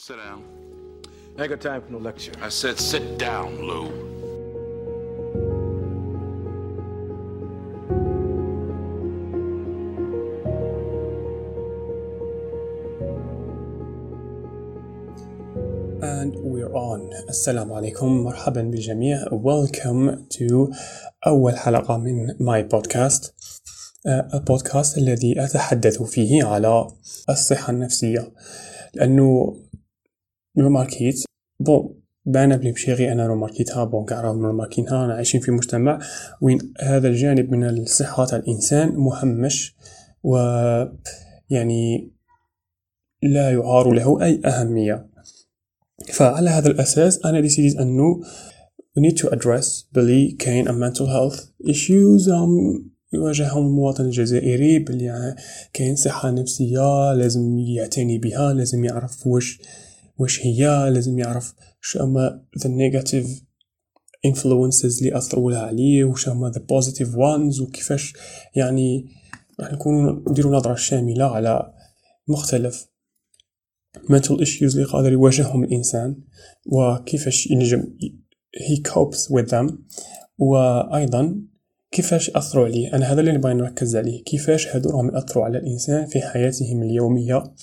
Sit down. I ain't got time for no lecture. I said sit down, Lou. And we're on السلام عليكم مرحبا بالجميع Welcome to أول حلقة من my podcast البودكاست الذي أتحدث فيه على الصحة النفسية لأنه remarquit bon بانا بلي مشي غير أنا remarquitها bon كاع راهم remarquينها أنا عايشين في مجتمع وين هذا الجانب من الصحة تاع الإنسان مهمش و يعني لا يعار له أي أهمية. فعلى هذا الأساس أنا décidit أنه we need to address بلي كاين a mental health issues. um, يواجههم المواطن الجزائري بلي كاين صحة نفسية لازم يعتني بها لازم يعرف واش واش هي لازم يعرف شو هما the negative influences اللي أثروا لها عليه وش هما the positive ones وكيفاش يعني راح نكونوا نديروا نظرة شاملة على مختلف mental issues اللي قادر يواجههم الإنسان وكيفاش ينجم he copes with them وأيضا كيفاش أثروا عليه. أنا هذا اللي نبغي نركز عليه. كيفاش هادو راهم يأثروا على الإنسان في حياتهم اليومية. أه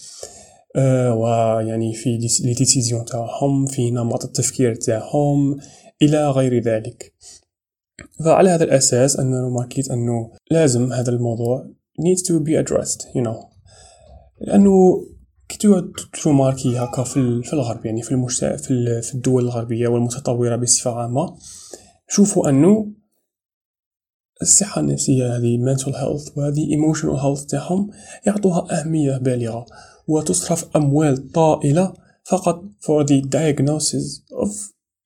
ويعني في les décisions تاعهم في نمط التفكير تاعهم إلى غير ذلك. فعلى هذا الأساس أنا remarquit أنه لازم هذا الموضوع needs to be addressed you know. لأنه كي تremarqui هكا في, في الغرب يعني في المجتمع في, في الدول الغربية والمتطورة بصفة عامة شوفوا أنه الصحة النفسية هذه mental health وهذه emotional health تاعهم يعطوها أهمية بالغة. وتصرف أموال طائلة فقط for the diagnosis of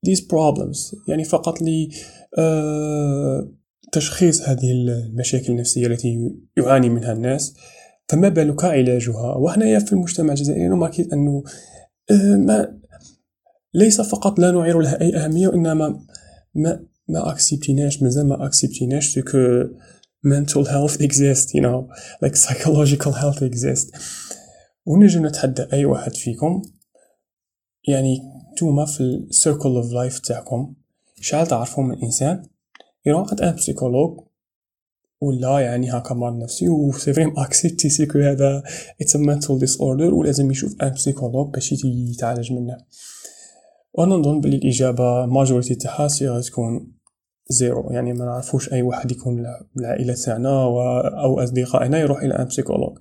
these problems يعني فقط ل آه تشخيص هذه المشاكل النفسية التي يعاني منها الناس. فما بالك علاجها؟ وحنايا في المجتمع الجزائري نماركيت أنه آه ما ليس فقط لا نعير لها أي أهمية وإنما ما ما acceptيناش مازال ما acceptيناش ce que mental health exist you know like psychological health exist ونجم نتحدى أي واحد فيكم. يعني نتوما في ال circle of life تاعكم شحال تعرفوا من إنسان؟ عند un psychologue ولا يعني هكا مرض نفسي و c'est vraiment accepté c'est que هذا it's a mental disorder ولازم يشوف un psychologue باش يتعالج منه. وأنا نظن بلي الإجابة majorité تاعها c'est تكون zéro يعني ما نعرفوش أي واحد يكون العائلة تاعنا أو أصدقائنا يروح إلى un psychologue.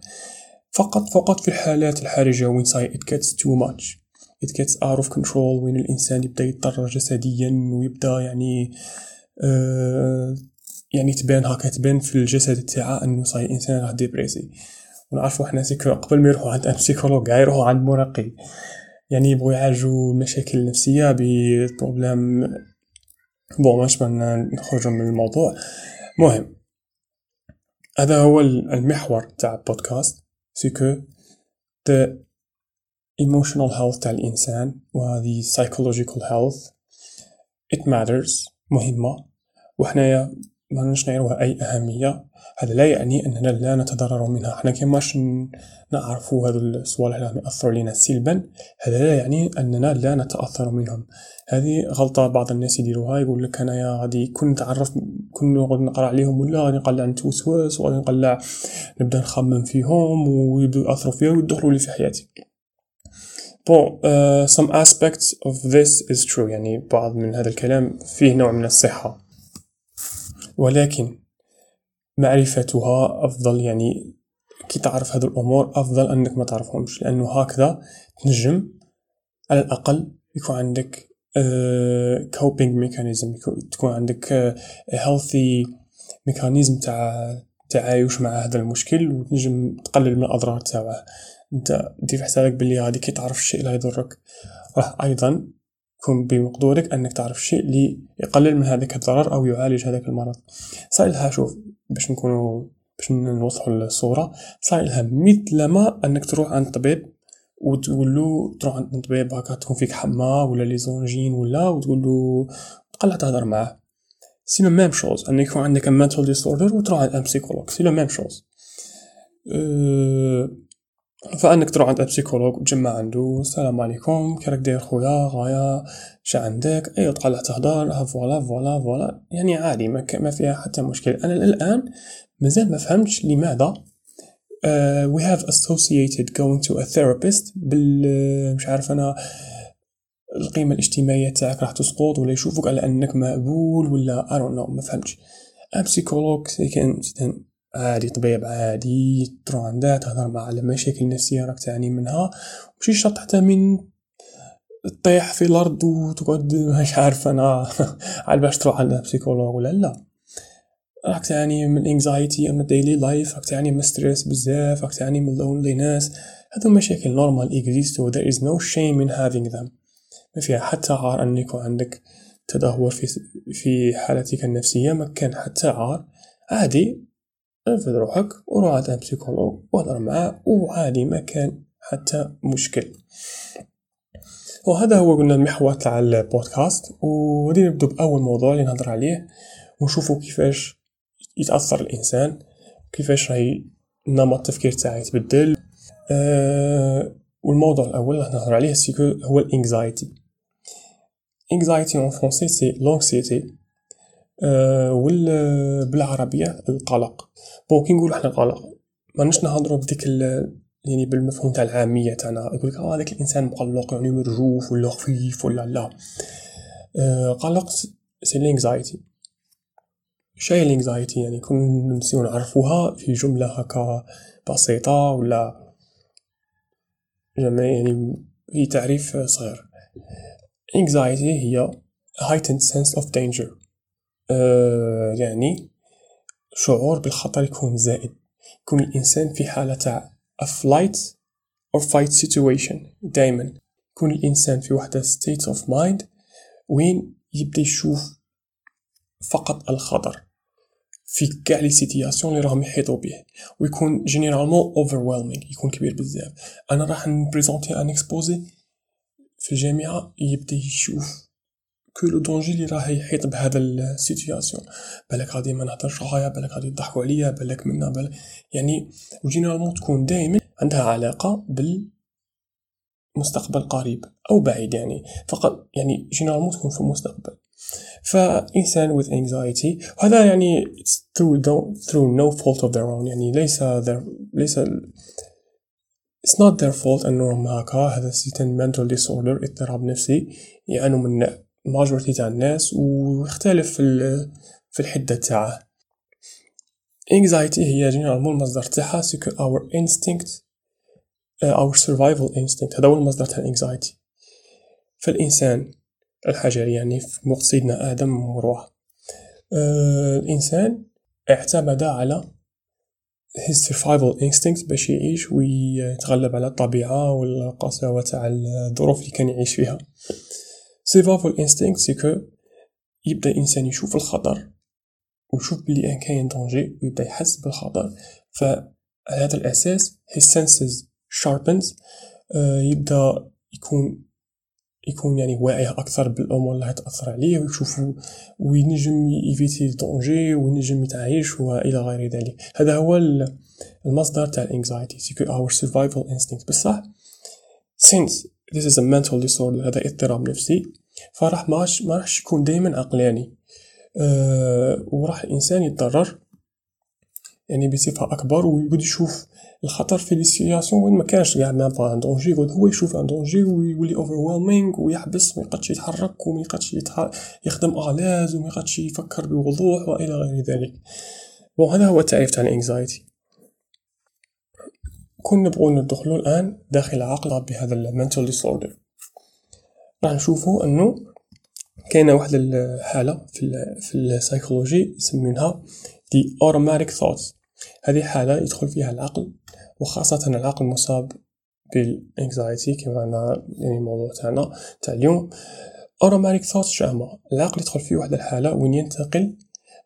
فقط فقط في الحالات الحرجة وين صاي it gets too much. It gets out of control وين الإنسان يبدأ يضطر جسديا ويبدأ يعني آه يعني تبان هكا تبان في الجسد تاعه إنه صاي إنسان راه dépressé ونعرفو حنا c'est que قبل ما يروحوا عند un psychologue يروحوا عند مرڤي يعني يبغوا يعالجوا المشاكل النفسيه ب problème bon ماش نخرج من الموضوع. مهم. هذا هو المحور تاع البودكاست. سيكو the emotional health تاع الإنسان وهذه psychological health it matters مهمة وحنايا ما نش نعيروها أي أهمية. هذا لا يعني أننا لا نتضرر منها. حنا كيماش نعرفوا هذو الصوالح راهم يأثروا علينا سلبا هذا لا يعني أننا لا نتأثر منهم. هذه غلطة بعض الناس يديروها. يقول لك أنايا غادي كون نتعرف كون نقعد نقرأ عليهم ولا غادي نقلع نتوسوس وغادي نقلع نبدأ نخمم فيهم ويبدو يأثروا فيا ويدخلوا لي في حياتي. بون uh, some aspects of this is true. يعني بعض من هذا الكلام فيه نوع من الصحة. ولكن معرفتها أفضل يعني كي تعرف هذه الأمور أفضل أنك ما تعرفهمش لأنه هكذا تنجم على الأقل يكون عندك coping uh, mechanism تكون عندك uh, healthy mechanism تاع تعايش مع هذا المشكل وتنجم تقلل من الأضرار تاعه. أنت دير حسابك بلي غادي كي تعرف الشيء اللي يضرك راح أيضا يكون بمقدورك أنك تعرف الشيء اللي يقلل من هذاك الضرر أو يعالج هذاك المرض. صايلها شوف باش نكونوا باش نوضحوا الصورة. صايلها مثلما أنك تروح عند طبيب وتقول له تروح عند طبيب هكا تكون فيك حمى ولا les angines ولا وتقول له تقلع تهضر معاه. c'est la même chose ان يكون عندك mental disorder وتروح عند un psychologue c'est la même chose فأنك تروح عند psychologue وتجمع عنده السلام عليكم كي راك داير خويا غايا شا عندك؟ أي تقعد تهضر ها voilà voilà voilà. يعني عادي ما, ما فيها حتى مشكل. أنا الآن مازال ما فهمتش لماذا we have associated going to a therapist بال مش عارف أنا القيمة الاجتماعية تاعك راح تسقط ولا يشوفوك على أنك مقبول ولا don't know ما فهمتش. psychologue كان عادي طبيب عادي تروح عنده تهضر مع على مشاكل نفسية راك تعاني منها ماشي شرط حتى من تطيح في الأرض وتقعد مش عارف أنا على باش تروح عند psychologue ولا لا. راك تعاني من anxiety من daily life راك تعاني من stress بزاف راك تعاني من loneliness هادو مشاكل normal existent there is no shame in having ما فيها حتى عار ان يكون عندك تدهور في في حالتك النفسية ما كان حتى عار. عادي. انفذ روحك وروح عند بسيكولوج وهضر معاه وعادي ما كان حتى مشكل. وهذا هو قلنا المحور تاع البودكاست وغادي نبدو بأول موضوع اللي نهضر عليه ونشوفو كيفاش يتأثر الإنسان كيفاش راهي نمط التفكير تاعه يتبدل. أه والموضوع الأول اللي نهضر عليه هو ال anxiety. anxiety en français c'est l'anxiété أه وال بالعربية القلق. bon كي نقولو حنا قلق. ماناش نهضرو بديك يعني بالمفهوم تاع العامية تاعنا. يقولك آه هذاك الإنسان مقلق يعني مرجوف ولا خفيف ولا لا. أه قلق c'est l'anxiété شاي ال anxiety يعني كون نessayو نعرفوها في جملة هكا بسيطة ولا يعني في تعريف صغير. anxiety هي heightened sense of danger. آه يعني شعور بالخطر يكون زائد. يكون الإنسان في حالة تاع flight or fight situation دايما. يكون الإنسان في وحدة state of mind وين يبدأ يشوف فقط الخطر في كاع les situations اللي راهم يحيطوا به. ويكون généralement overwhelming يكون كبير بزاف. أنا راح نprésenti un exposé في الجامعة يبدأ يشوف que le danger اللي راه يحيط بهذا ال situation بالك غادي ما نهضرش غايا بالك غادي يضحكوا عليا بالك منا بالك يعني و généralement تكون دائما عندها علاقة بالمستقبل قريب أو بعيد يعني. فقط يعني généralement تكون في المستقبل. فإنسان with anxiety وهذا يعني through, through no fault of their own يعني ليس their ليس it's not their fault أنهم هكا هذا c'est un mental disorder اضطراب نفسي يعانوا من majority تاع الناس ويختلف في, في الحدة تاعه. Anxiety هي généralement المصدر تاعها c'est que instinct uh, our survival instinct. هذا هو المصدر تاع anxiety فالإنسان الحجر يعني في وقت سيدنا آدم وروح آه الإنسان اعتمد على his survival instinct باش يعيش ويتغلب على الطبيعة والقساوة تاع الظروف اللي كان يعيش فيها. Survival instinct سيكو يبدا الانسان يشوف الخطر ويشوف بلي ان كاين دونجي ويبدا يحس بالخطر. فعلى هذا الاساس his senses sharpens آه يبدا يكون يكون يعني واعي أكثر بالأمور اللي تاثر عليه ويشوف وينجم يفيتي ال danger وينجم يتعايش وإلى غير ذلك. هذا هو المصدر تاع ال anxiety. c'est que our survival instinct بصح since this is a mental disorder هذا اضطراب نفسي. فراح ما راحش يكون دائما عقلاني أه وراح الانسان يتضرر. يعني بصفة أكبر ويقعد يشوف الخطر في les situations وين ما كانش كاع pas un danger يقعد هو يشوف un danger ويولي overwhelming ويحبس ما يقدش يتحرك وما يقدش يخدم الاز وما يقدش يفكر بوضوح وإلى غير ذلك. bon هذا هو التعريف تاع ال anxiety كون نبغو ندخلو الآن داخل عقل بهذا ال mental disorder راح نشوفو انه كاينة واحد الحالة في في السايكولوجي يسمونها des automatic thoughts. هذه حالة يدخل فيها العقل وخاصة العقل المصاب بال anxiety كما أنا يعني الموضوع تاعنا تاع اليوم. Automatic thoughts شامة العقل يدخل في واحد الحالة وين ينتقل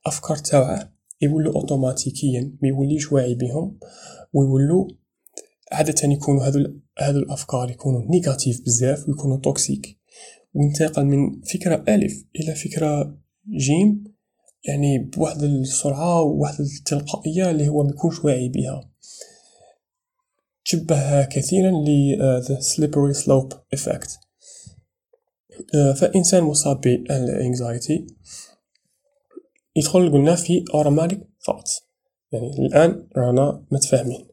أفكار تاوعه. يولو أوتوماتيكيا ما يوليش واعي بهم ويولو عادة يكونوا هذو هذو الأفكار يكونوا negative بزاف ويكونوا toxic وينتقل من فكرة ألف إلى فكرة جيم يعني بواحد السرعة وواحد التلقائية اللي هو ميكونش واعي بها تشبه كثيرا ل uh, the slippery slope effect. uh, فإنسان مصاب بال anxiety يدخل قلنا في automatic thoughts. يعني الآن رانا متفاهمين.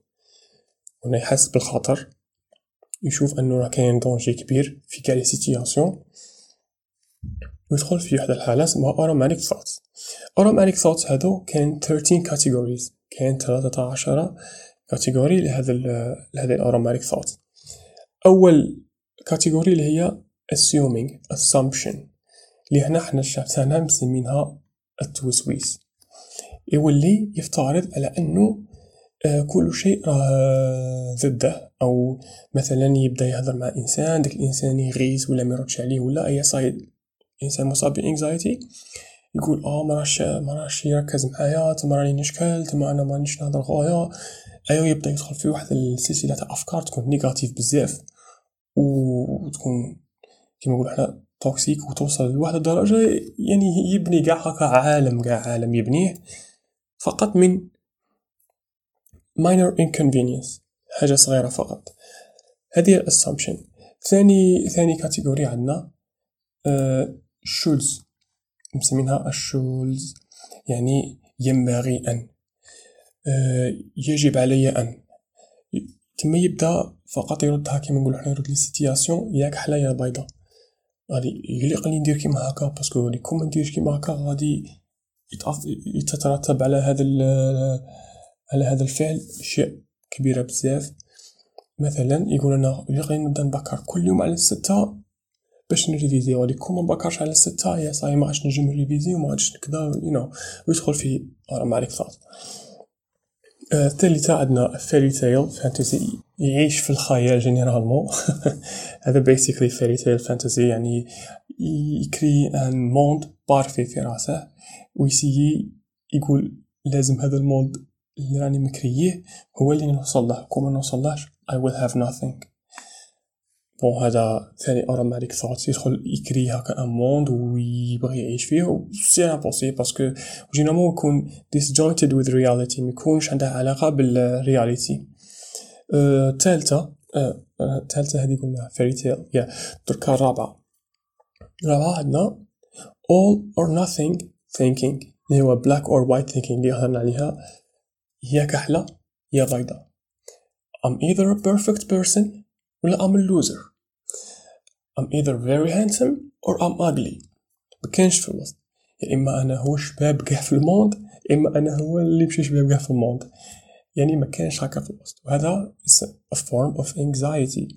هنا يحس بالخطر. يشوف أنه راه كاين danger كبير في كاع les situations ويدخل في واحد الحالة اسمها automatic thoughts. automatic thoughts هادو كاين 13 categories. كاين 13 category لهذا لهذا automatic thoughts. أول category اللي هي assuming assumption. اللي هنا حنا الشعب تاعنا مسمينها التوسويس. يولي يفترض على أنه آه، كل شيء راه ضده. أو مثلا يبدأ يهضر مع إنسان داك الإنسان يغيس ولا ما يردش عليه ولا ça y est إنسان مصاب ب anxiety يقول آه ما راش ما راش يركز معايا تما راني نشكل تما أنا مانيش نهضر غايا أيوا يبدأ يدخل في واحد السلسلة تاع أفكار تكون negative بزاف وتكون كيما نقول حنا toxic وتوصل لواحد الدرجة يعني يبني كاع هكا عالم كاع عالم يبنيه فقط من minor inconvenience. حاجة صغيرة فقط. هذه ال assumption ثاني ثاني category عندنا shoulds uh, مسمينها ال shoulds. يعني ينبغي أن uh, يجب علي أن. تما يبدأ فقط يردها كيما نقولو حنا يرد les situations يا كحلا يا بيضا غادي يليق لي ندير كيما هكا parce que لي كون ما نديرش كيما هكا غادي يتترتب على هذا على هذا الفعل اشياء كبيرة بزاف. مثلا يقول أنا لي نبدأ نبكر كل يوم على الستة. باش نريفيزي ولي كون ما بكرش على الستة. يا صاي ما عادش نجم نريفيزي وما عادش كذا you know ويدخل في ما عليك ثاث الثالثة عندنا fairy tale fantasy يعيش في الخيال généralement هذا basically fairy tale fantasy يعني يكري un monde parfait في راسه. ويسيي يقول لازم هذا ال monde اللي راني مكريه هو اللي نوصل له. كون ما نوصلهش I will have nothing. bon هذا ثاني automatic thought يدخل يكري هكا un monde ويبغي يعيش فيه. c'est impossible parce que généralement يكون disjointed with reality ما يكونش عنده علاقة بال reality الثالثه الثالثه هذه قلنا fairy tale يا دركا الرابعه الرابعه عندنا all or nothing thinking. اللي هو black or white thinking اللي هضرنا عليها. هي كحلة يا بيضاء I'm either a perfect person ولا I'm a loser. I'm either very handsome or I'm ugly. مكانش في الوسط. يا إما أنا هو شباب كاع في ال monde يا إما أنا هو اللي مشي شباب كاع في ال monde. يعني ما كانش هكا في الوسط. وهذا is a form of anxiety.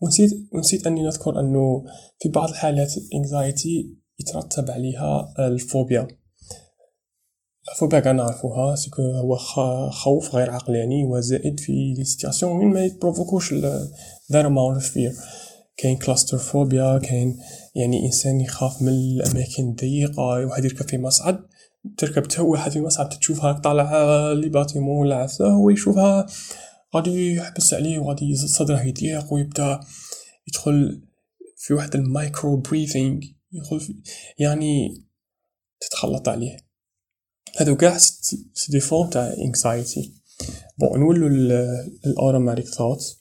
ونسيت ونسيت أني نذكر أنه في بعض الحالات anxiety يترتب عليها الفوبيا الفوبيا كاع نعرفوها c'est quoi هو خوف غير عقلاني وزائد في les situations وين ما يبروفوكوش amount of fear. كاين claustrophobia كاين يعني إنسان يخاف من الأماكن الضيقة واحد يركب في مصعد تركب تا واحد في مصعد تشوفها طالع les bâtiments ولا عفسه هو يشوفها غادي يحبس عليه وغادي صدره يضيق ويبدا يدخل في واحد ال micro breathing يدخل في يعني تتخلط عليه. هادو كاع c'est des formes تاع anxiety bon نولو ال automatic thoughts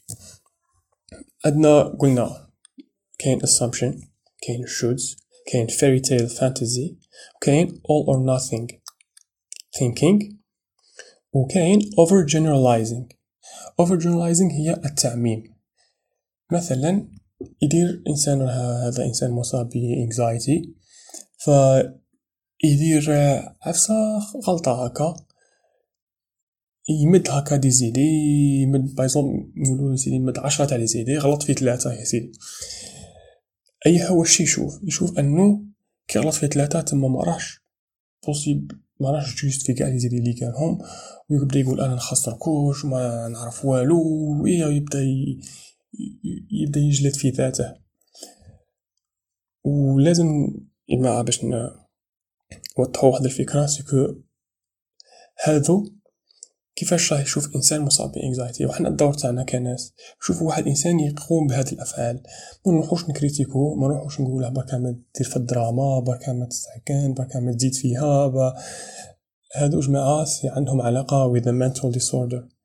عندنا قلنا كاين assumption كاين shoulds كاين fairy tale fantasy وكاين all or nothing thinking وكاين over generalizing over generalizing هي التعميم. مثلا يدير إنسان هذا إنسان مصاب ب anxiety ف يدير عفسة غلطة هكا يمد هكا دي زيدي يمد بايزون نقولو سيدي يمد عشرة تاع لي زيدي غلط في ثلاثة يا سيدي أي هو الشي يشوف يشوف أنه كي غلط في ثلاثة تما ما راحش possible ما راحش juste في كاع les idées اللي كانهم ويبدا يقول أنا نخسر كوش وما نعرف والو ويبدا. يبدا يجلد في ذاته ولازم إما باش نوضحو واحد الفكرة c'est que هادو كيفاش راه يشوف إنسان مصاب ب anxiety؟ وحنا الدور تاعنا كناس نشوفوا واحد إنسان يقوم بهذه الأفعال. ما نروحوش نكريتيكو ما نروحوش نقوله بركا ما دير في الدراما بركا ما تستعكن بركا ما تزيد فيها با. هادو جماعة عندهم علاقة with a mental disorder.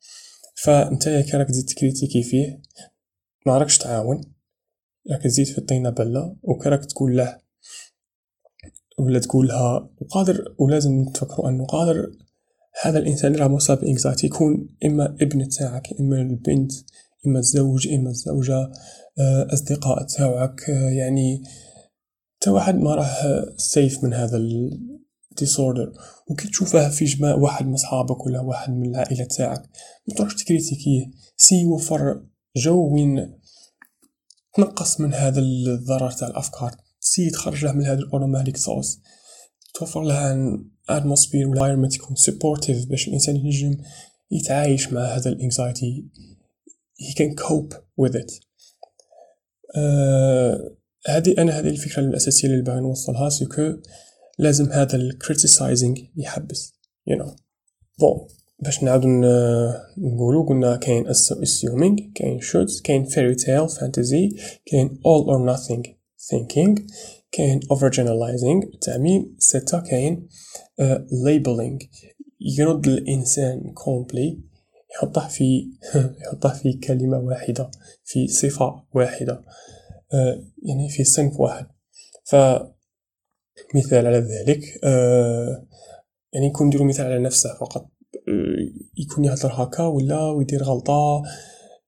فانت كي راك تزيد تكريتيكي فيه ما راكش تعاون راك تزيد في الطينة بلة وكراك تقول له ولا تقول لها وقادر ولازم تفكروا أنه قادر هذا الإنسان اللي راه مصاب ب anxiety يكون إما ابن تاعك إما البنت إما الزوج إما الزوجة آه، أصدقاء تاعك آه، يعني تا واحد ما راه safe من هذا ال disorder وكي تشوفه في جماع واحد من صحابك ولا واحد من العائلة تاعك ما تروحش تكريتيكيه essaie توفر جو وين تنقص من هذا الضرر تاع الأفكار. essaie تخرج له من هذا ال automatic thoughts. توفر له an atmosphere و environment يكون supportive باش الإنسان ينجم يتعايش مع هذا ال anxiety he can cope with it. آه هذه أنا هذه الفكرة الأساسية اللي باغي نوصلها c'est que لازم هذا ال criticizing يحبس you you know. bon باش نعاودو نقولو قلنا كاين assuming كاين should كاين fairy tale fantasy كاين all or nothing. Thinking كاين overgeneralizing تعميم ستة كاين uh, labeling. يرد الإنسان كومبلي يحطه في يحطه في كلمة واحدة في صفة واحدة uh, يعني في صنف واحد. ف مثال على ذلك uh, يعني يكون نديرو مثال على نفسه فقط. يكون يهضر هكا ولا ويدير غلطة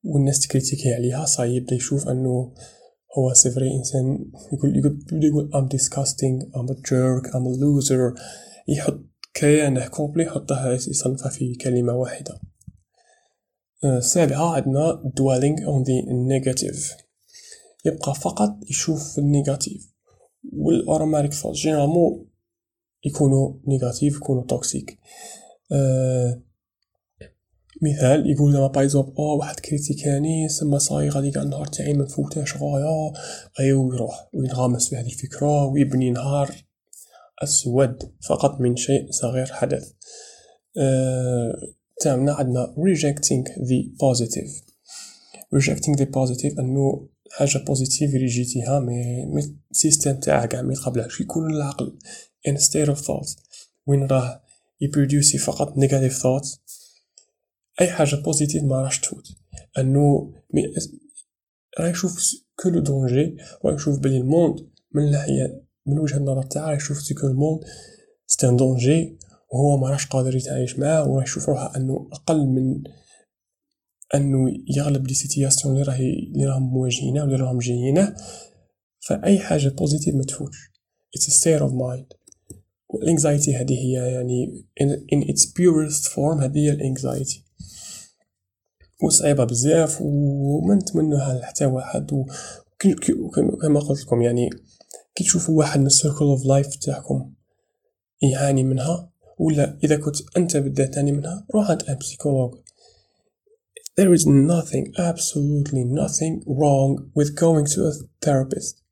والناس تكريتيكي عليها صاي يبدأ يشوف أنه هو c'est vrai إنسان يقول يقول يقول I'm disgusting I'm a jerk I'm a loser. يحط كيانه complet يحطها يصنفها في كلمة واحدة. السابعة عندنا dwelling on the negative. يبقى فقط يشوف ال négatif. وال automatic thoughts généralement يكونوا négatif يكونوا toxique أه مثال يقول زعما بايزوب أو واحد كريتيكاني سما صاي غادي قاع النهار تاعي منفوتاش غايا ايوا يروح وينغمس في هذه الفكرة ويبني نهار أسود فقط من شيء صغير حدث. أه تامنا عندنا rejecting the positive. Rejecting the positive أنه حاجة positif اللي جيتيها mais mais système تاعها كاع ما يقبلهاش يكون العقل state of thought وين راه يبروديوسي فقط negative thoughts أي حاجة positif ما راش تفوت. أنه راه يشوف que le danger راه يشوف بلي ال monde من ناحيه من وجهة النظر تاعه يشوف que ال monde c'est un danger وهو ما راش قادر يتعايش معاه وراه يشوف روحه أنه أقل من أنه يغلب les situations اللي راهي اللي راهم مواجهينه واللي راهم جايينه. فأي حاجة positif ما تفوتش. A state of mind. وال anxiety هذه هي يعني in, in its purest form هذه هي ال anxiety وصعيبة بزاف وما نتمنوها لحتى واحد و كما قلت لكم يعني كي تشوفوا واحد من ال circle of life تاعكم يعاني منها ولا إذا كنت أنت بالذات تعاني منها روح عند un psychologue there is nothing absolutely nothing wrong with going to a therapist.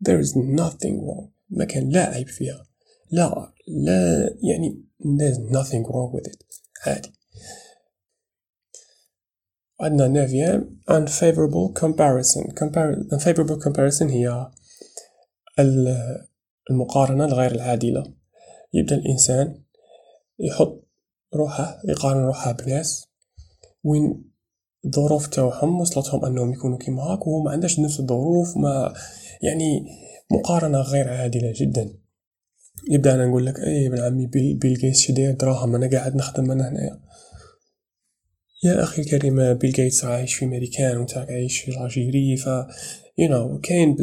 There is nothing wrong. ما كان لا عيب فيها. لا لا يعني there's nothing wrong with it. عادي. عندنا نافيام unfavorable comparison. Compar unfavorable comparison هي المقارنة الغير العادلة. يبدأ الإنسان يحط روحه يقارن روحه بناس وين الظروف تاعهم وصلتهم أنهم يكونوا كيما هاك وهو ما عندهش نفس الظروف ما يعني مقارنة غير عادلة جدا. يبدأ أنا نقول لك اي ابن عمي بيل, بيل جيتس دراهم أنا قاعد نخدم أنا هنايا. يا أخي الكريم بيل جيتس عايش في امريكان وانت عايش في l'Algérie ف you know كاين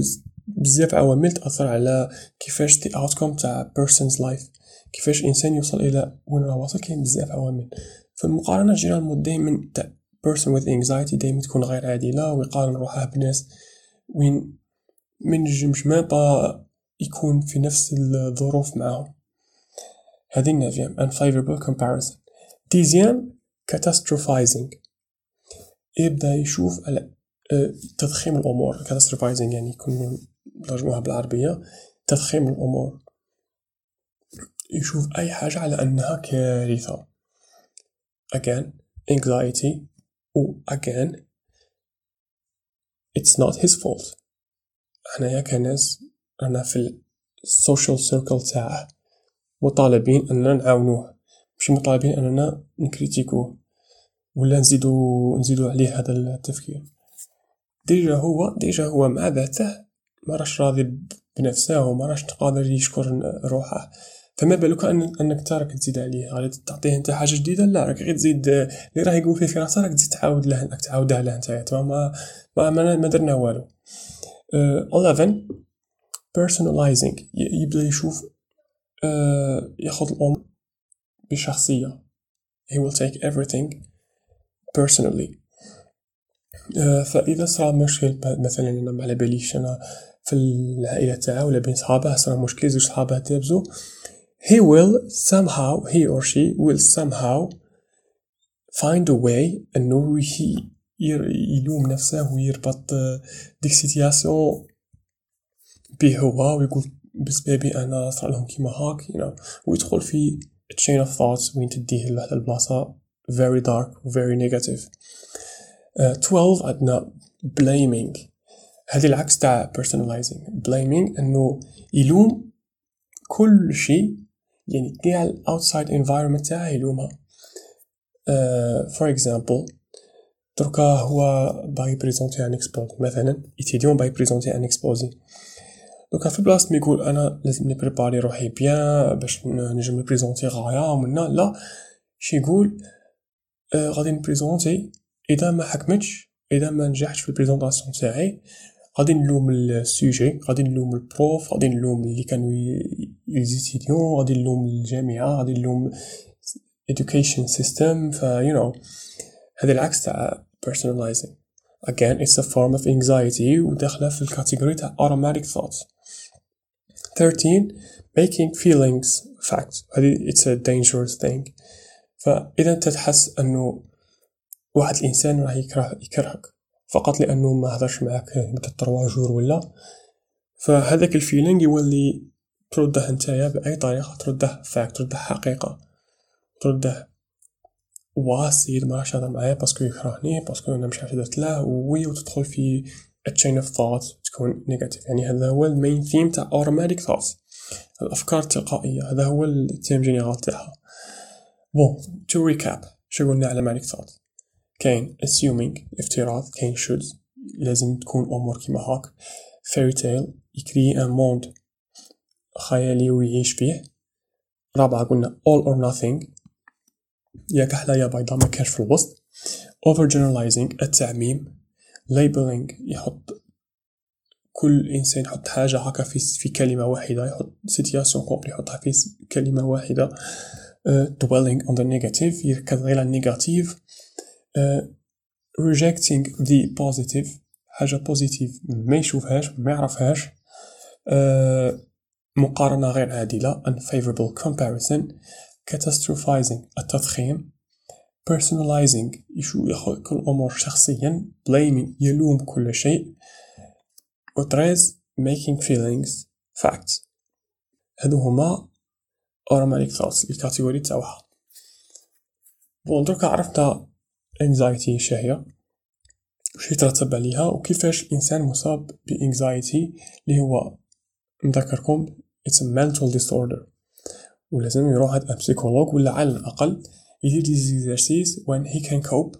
بزاف عوامل تأثر على كيفاش the outcome تاع person's life كيفاش انسان يوصل إلى وين راه واصل كاين بزاف عوامل. فالمقارنه généralement دائما تاع person with anxiety دائما تكون غير عادلة ويقارن روحه بناس وين من نجمش ما با يكون في نفس الظروف معهم هذه ال neuvième unfavorable comparison. dixième catastrophizing. يبدأ يشوف آه، تضخيم الأمور. Catastrophizing يعني يكون ترجموها بالعربية. تضخيم الأمور. يشوف أي حاجة على أنها كارثة. Again anxiety. و again it's not his fault. حنايا كناس رانا في السوشيال سيركل تاعه. مطالبين اننا نعاونوه. مش مطالبين أننا نكريتيكوه ولا نزيدو نزيدو عليه هذا التفكير. déjà هو déjà هو مع ذاته ما راش راضي بنفسه وما راش قادر يشكر روحه. فما بالك أن أنك تراك تزيد عليه؟ غادي تعطيه أنت حاجة جديدة؟ لا راك غير تزيد. اللي راه يقول فيه في راسه راك تزيد تعاود له انك تعاودها له نتايا. ما ما ما, ما درنا والو. uh, 11 personalizing. يبدا يشوف uh, ياخذ الامور بشخصية. He will take everything personally. uh, فإذا صرا مشكل مثلا أنا ما على باليش أنا في العائلة تاعو ولا بين صحابه صرا مشكل زوج صحابه تابزو he will somehow he or she will somehow find a way إنه يلوم نفسه ويربط ديك سيتياسيون بيه هو ويقول بسبابي أنا صار لهم كيما هاك you know. ويدخل في chain of thoughts وين تديه لواحد البلاصة very dark very negative. Uh, 12 عندنا blaming. هذه العكس تاع personalizing. Blaming انه يلوم كل شيء. يعني كاع ال outside environment تاعه يلومها. Uh, for example دركا هو باغي يبريزونتي un exposé مثلا étudiant باغي يبريزونتي un exposé دركا في بلاصه ما يقول أنا لازم نبريباري روحي بيان باش نجم نبريزونتي غايا ومنا لا شي يقول آه غادي نبريزونتي اذا ما حكمتش اذا ما نجحتش في ال présentation تاعي غادي نلوم ال sujet غادي نلوم ال prof غادي نلوم اللي كانوا les étudiants غادي نلوم الجامعة غادي نلوم education system ف you know هذا العكس تاع personalizing. Again it's a form of anxiety وداخله في ال catégorie تاع automatic thoughts. 13 making feelings fact. It's a dangerous thing. فإذا أنت تحس أنه واحد الإنسان راح يكره يكرهك فقط لأنه ما هدرش معاك مدة trois jours ولا. فهذاك ال feeling يولي ترده نتايا بأي طريقة؟ ترده fact ترده حقيقة. ترده واسير ما راح يهضر معايا باسكو يكرهني باسكو أنا مش عارف درت له وي وتدخل في chain of thought تكون نيجاتيف يعني هذا هو المين ثيم تاع automatic thoughts. الأفكار التلقائية هذا هو التيم جينيرال تاعها بون تو ريكاب شو قلنا على مانيك ثوت كاين assuming افتراض كاين should لازم تكون امور كيما هاك. Fairy tale يكري ان موند خيالي ويعيش فيه. رابعة قلنا all or nothing. يا كحلة يا بيضاء ما كاش في الوسط. Over generalizing التعميم. Labeling يحط كل إنسان يحط حاجة هكا في في كلمة واحدة يحط situation complète يحطها في كلمة واحدة. uh, dwelling on the negative يركز غير على ال negative rejecting the positive حاجة positive ما يشوفهاش ما يعرفهاش. uh, مقارنة غير عادلة unfavorable comparison. catastrophizing التضخيم. Personalizing يشو ياخذ كل الأمور شخصيا blaming يلوم كل شيء و treize making feelings facts. هادو هما automatic thoughts ال catégorie تاعها bon دركا عرفنا anxiety شا هيا. وش يترتب عليها وكيفاش الإنسان مصاب ب anxiety اللي هو نذكركم it's a mental disorder. ولازم يروح عند psychologue ولا على الأقل يدير des exercices when he can cope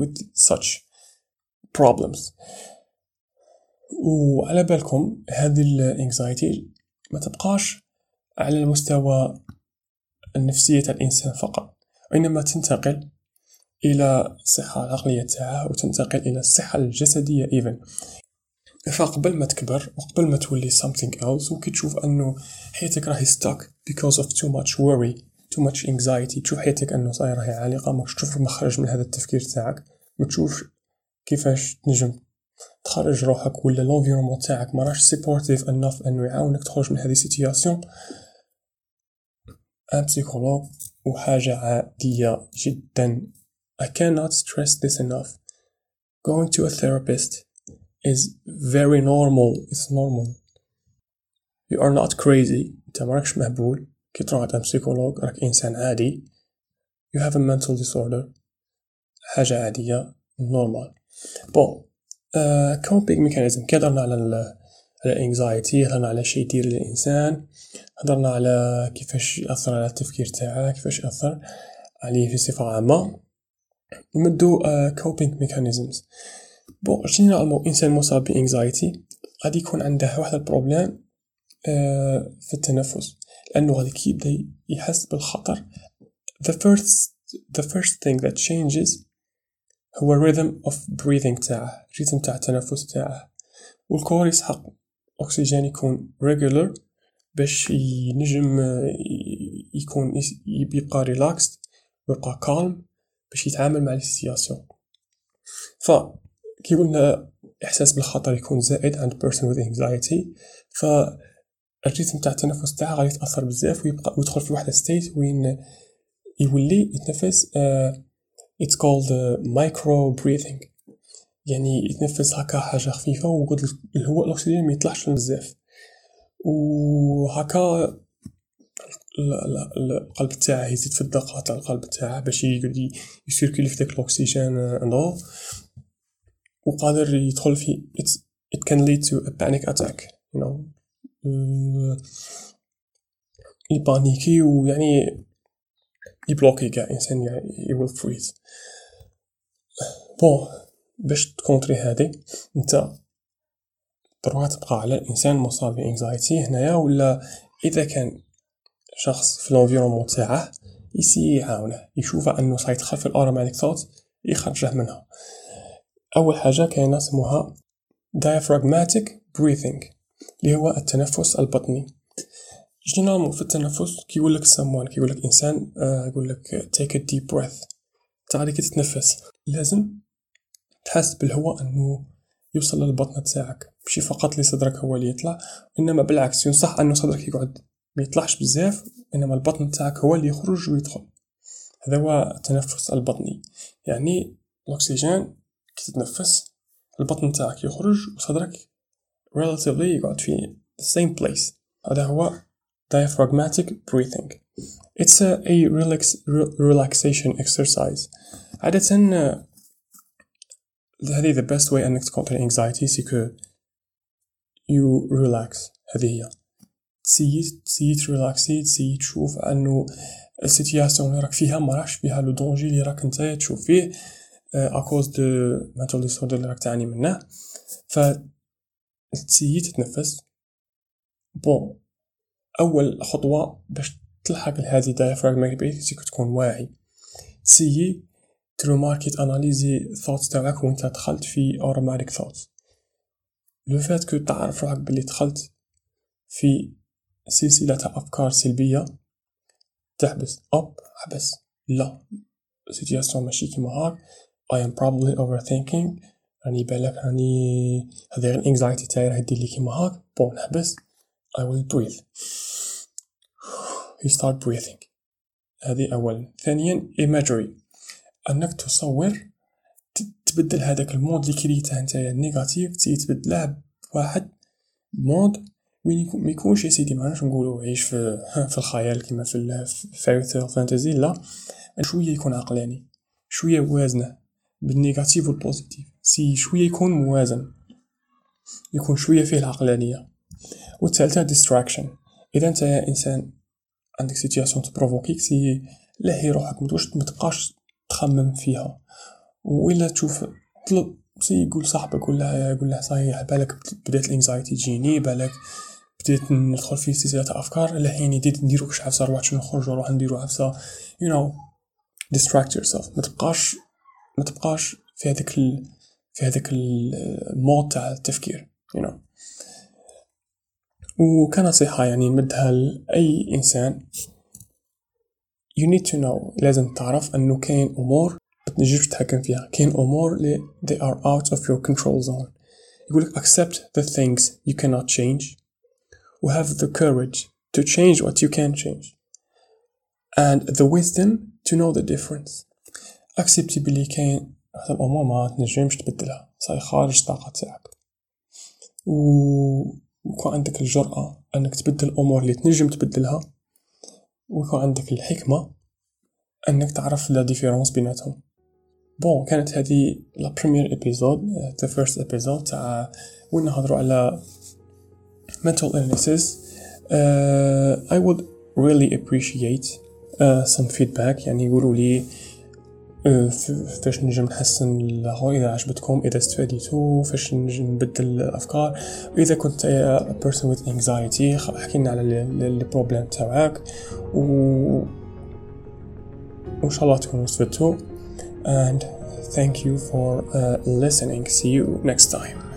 with such problems. وعلى بالكم هذه ال anxiety ما تبقاش على المستوى النفسية الإنسان فقط وإنما تنتقل إلى الصحة العقلية تاعه وتنتقل إلى الصحة الجسدية even فقبل ما تكبر وقبل ما تولي something else وكي تشوف أنه حياتك راهي stuck because of too much worry. Too much anxiety تشوف حياتك أنه صاير راهي عالقة. ماكش تشوف مخرج من هذا التفكير تاعك. ما تشوف كيفاش تنجم تخرج روحك ولا l'environnement تاعك ما راش supportive enough أنه يعاونك تخرج من هذه ال situation un psychologue وحاجة عادية جدا. I cannot stress this enough. Going to a therapist is very normal. It's normal. You are not crazy. أنت مراكش مهبول. كي تروح عند psychologue راك إنسان عادي. You have a mental disorder. حاجة عادية normal. bon coping mechanism كي هضرنا على على ال anxiety هضرنا على شي يدير للإنسان هضرنا على كيفاش يأثر على التفكير تاعه كيفاش يأثر عليه في صفة عامة. نمدو coping mechanisms bon généralement إنسان مصاب ب anxiety غادي يكون عنده واحد ال problème آه، في التنفس. لأنه غادي كيبدا يحس بالخطر. The first the first thing that changes هو rhythm of breathing تاعه ال rythme تاع التنفس تاعه. وال corps يسحق اكسجين يكون regular باش ينجم يكون يبقى relax ويبقى calme باش يتعامل مع السياسيون. ف كي قلنا إحساس بالخطر يكون زائد عند person with anxiety ف ال rythme تاع التنفس تاعها غادي يتأثر بزاف ويبقى ويدخل في واحد state وين يولي يتنفس called uh, micro breathing يعني يتنفس هكا حاجة خفيفة وقد الهواء الاكسجين ما يطلعش بزاف. وهكا القلب تاعه يزيد في الدقة تاع القلب تاعه باش يقعد يسيركولي في داك الأكسجين اندو وقادر يدخل في it can lead to a panic attack you know. يبانيكي ويعني يبلوكي كاع إنسان يول فريز bon باش ت contrer هادي انت تروح تبقى على الإنسان المصاب ب anxiety هنايا ولا إذا كان شخص في ال environnement تاعه ي essayer يعاونه يشوف أنه سيدخل في ال automatic thought يخرجه منها. أول حاجة كاينة سموها diaphragmatic breathing. اللي هو التنفس البطني. généralement في التنفس؟ كيقول لك سموان كيقول لك إنسان آه، يقول لك take a deep breath. تعالي كي تتنفس. لازم تحس بالهواء إنه يوصل للبطن تاعك. ماشي فقط لصدرك هو اللي يطلع إنما بالعكس ينصح إنه صدرك يقعد. ما يطلعش بزاف إنما البطن تاعك هو اللي يخرج ويدخل. هذا هو التنفس البطني. يعني الأكسجين كي تتنفس البطن تاعك يخرج وصدرك relatively يقعد في the same place. هذا هو diaphragmatic breathing. It's a, a relax, relaxation exercise. عادة هذه the best way انك ت contrer anxiety c'est que you relax هذه هي تسيي تسيي تريلاكسي تسيي تشوف انه ال situation اللي راك فيها ما راكش فيها le danger اللي راك نتايا تشوف فيه à cause du mental disorder اللي راك تعاني منه ف ت essayer تتنفس. bon أول خطوة باش تلحق لهذه diaphragmatic breathing تكون واعي. ت essayer ت remarquer ت analyser thoughts تاعك وإنت دخلت في automatic thoughts le fait que تعرف روحك بلي دخلت في سلسلة أفكار سلبية تحبس أب حبس لا. situation ماشي كيما هاك. I am probably overthinking. راني بالك راني هذه غير ال anxiety تاعي راه دير لي كيما هاك bon نحبس. I will breathe. You start breathing. هذه أولا ثانيا imagery. أنك تصور تبدل هذاك ال mood اللي créer ته نتايا négatif تي تبدله بواحد mood وين ما يكونش يا سيدي معناش نقولوا عيش في في الخيال كيما في ال fairy fantasy لا. شوية يكون عقلاني. شوية وازنة بال négatif وال positif essaye شوية يكون موازن؟ يكون شوية فيه العقلانية؟ والثالثة distraction إذا أنت إنسان عندك situation ت provoquer ك essaye لهي روحك ما تبقاش تخمم فيها. وإلا تشوف طلب essaye يقول صاحبك ولا يقول له صحيح بالك بدأت ال anxiety تجيني بالك بديت ندخل في سلسلة أفكار. لحين بديت نديرو كش عفسه نروح نخرج نروح نديرو عفسه you know distract yourself. ما تبقاش ما تبقاش في هذاك. في هذاك المود تاع التفكير you know وكنصيحة يعني نمدها لأي إنسان you need to know لازم تعرف أنه كاين أمور تنجمش تتحكم فيها كاين أمور اللي they are out of your control zone يقولك accept the things you cannot change و have the courage to change what you can change and the wisdom to know the difference accept بلي كاين هاد الأمور ما تنجمش تبدلها صاي خارج الطاقة تاعك و يكون عندك الجرأة أنك تبدل الأمور اللي تنجم تبدلها ويكون عندك الحكمة أنك تعرف la différence بيناتهم. bon كانت هذه la première épisode the first episode تاع وين نهضروا على mental illnesses. uh, I would really appreciate uh, some feedback يعني يقولوا لي ف- فاش نجم نحسن له إذا عجبتكم إذا استفاديتوا فاش نجم نبدل الأفكار وإذا كنت a person with anxiety خ- حكينا على ال problème تاعك و وإن شاء الله تكونوا استفدتوا and thank you for uh, listening. See you next time.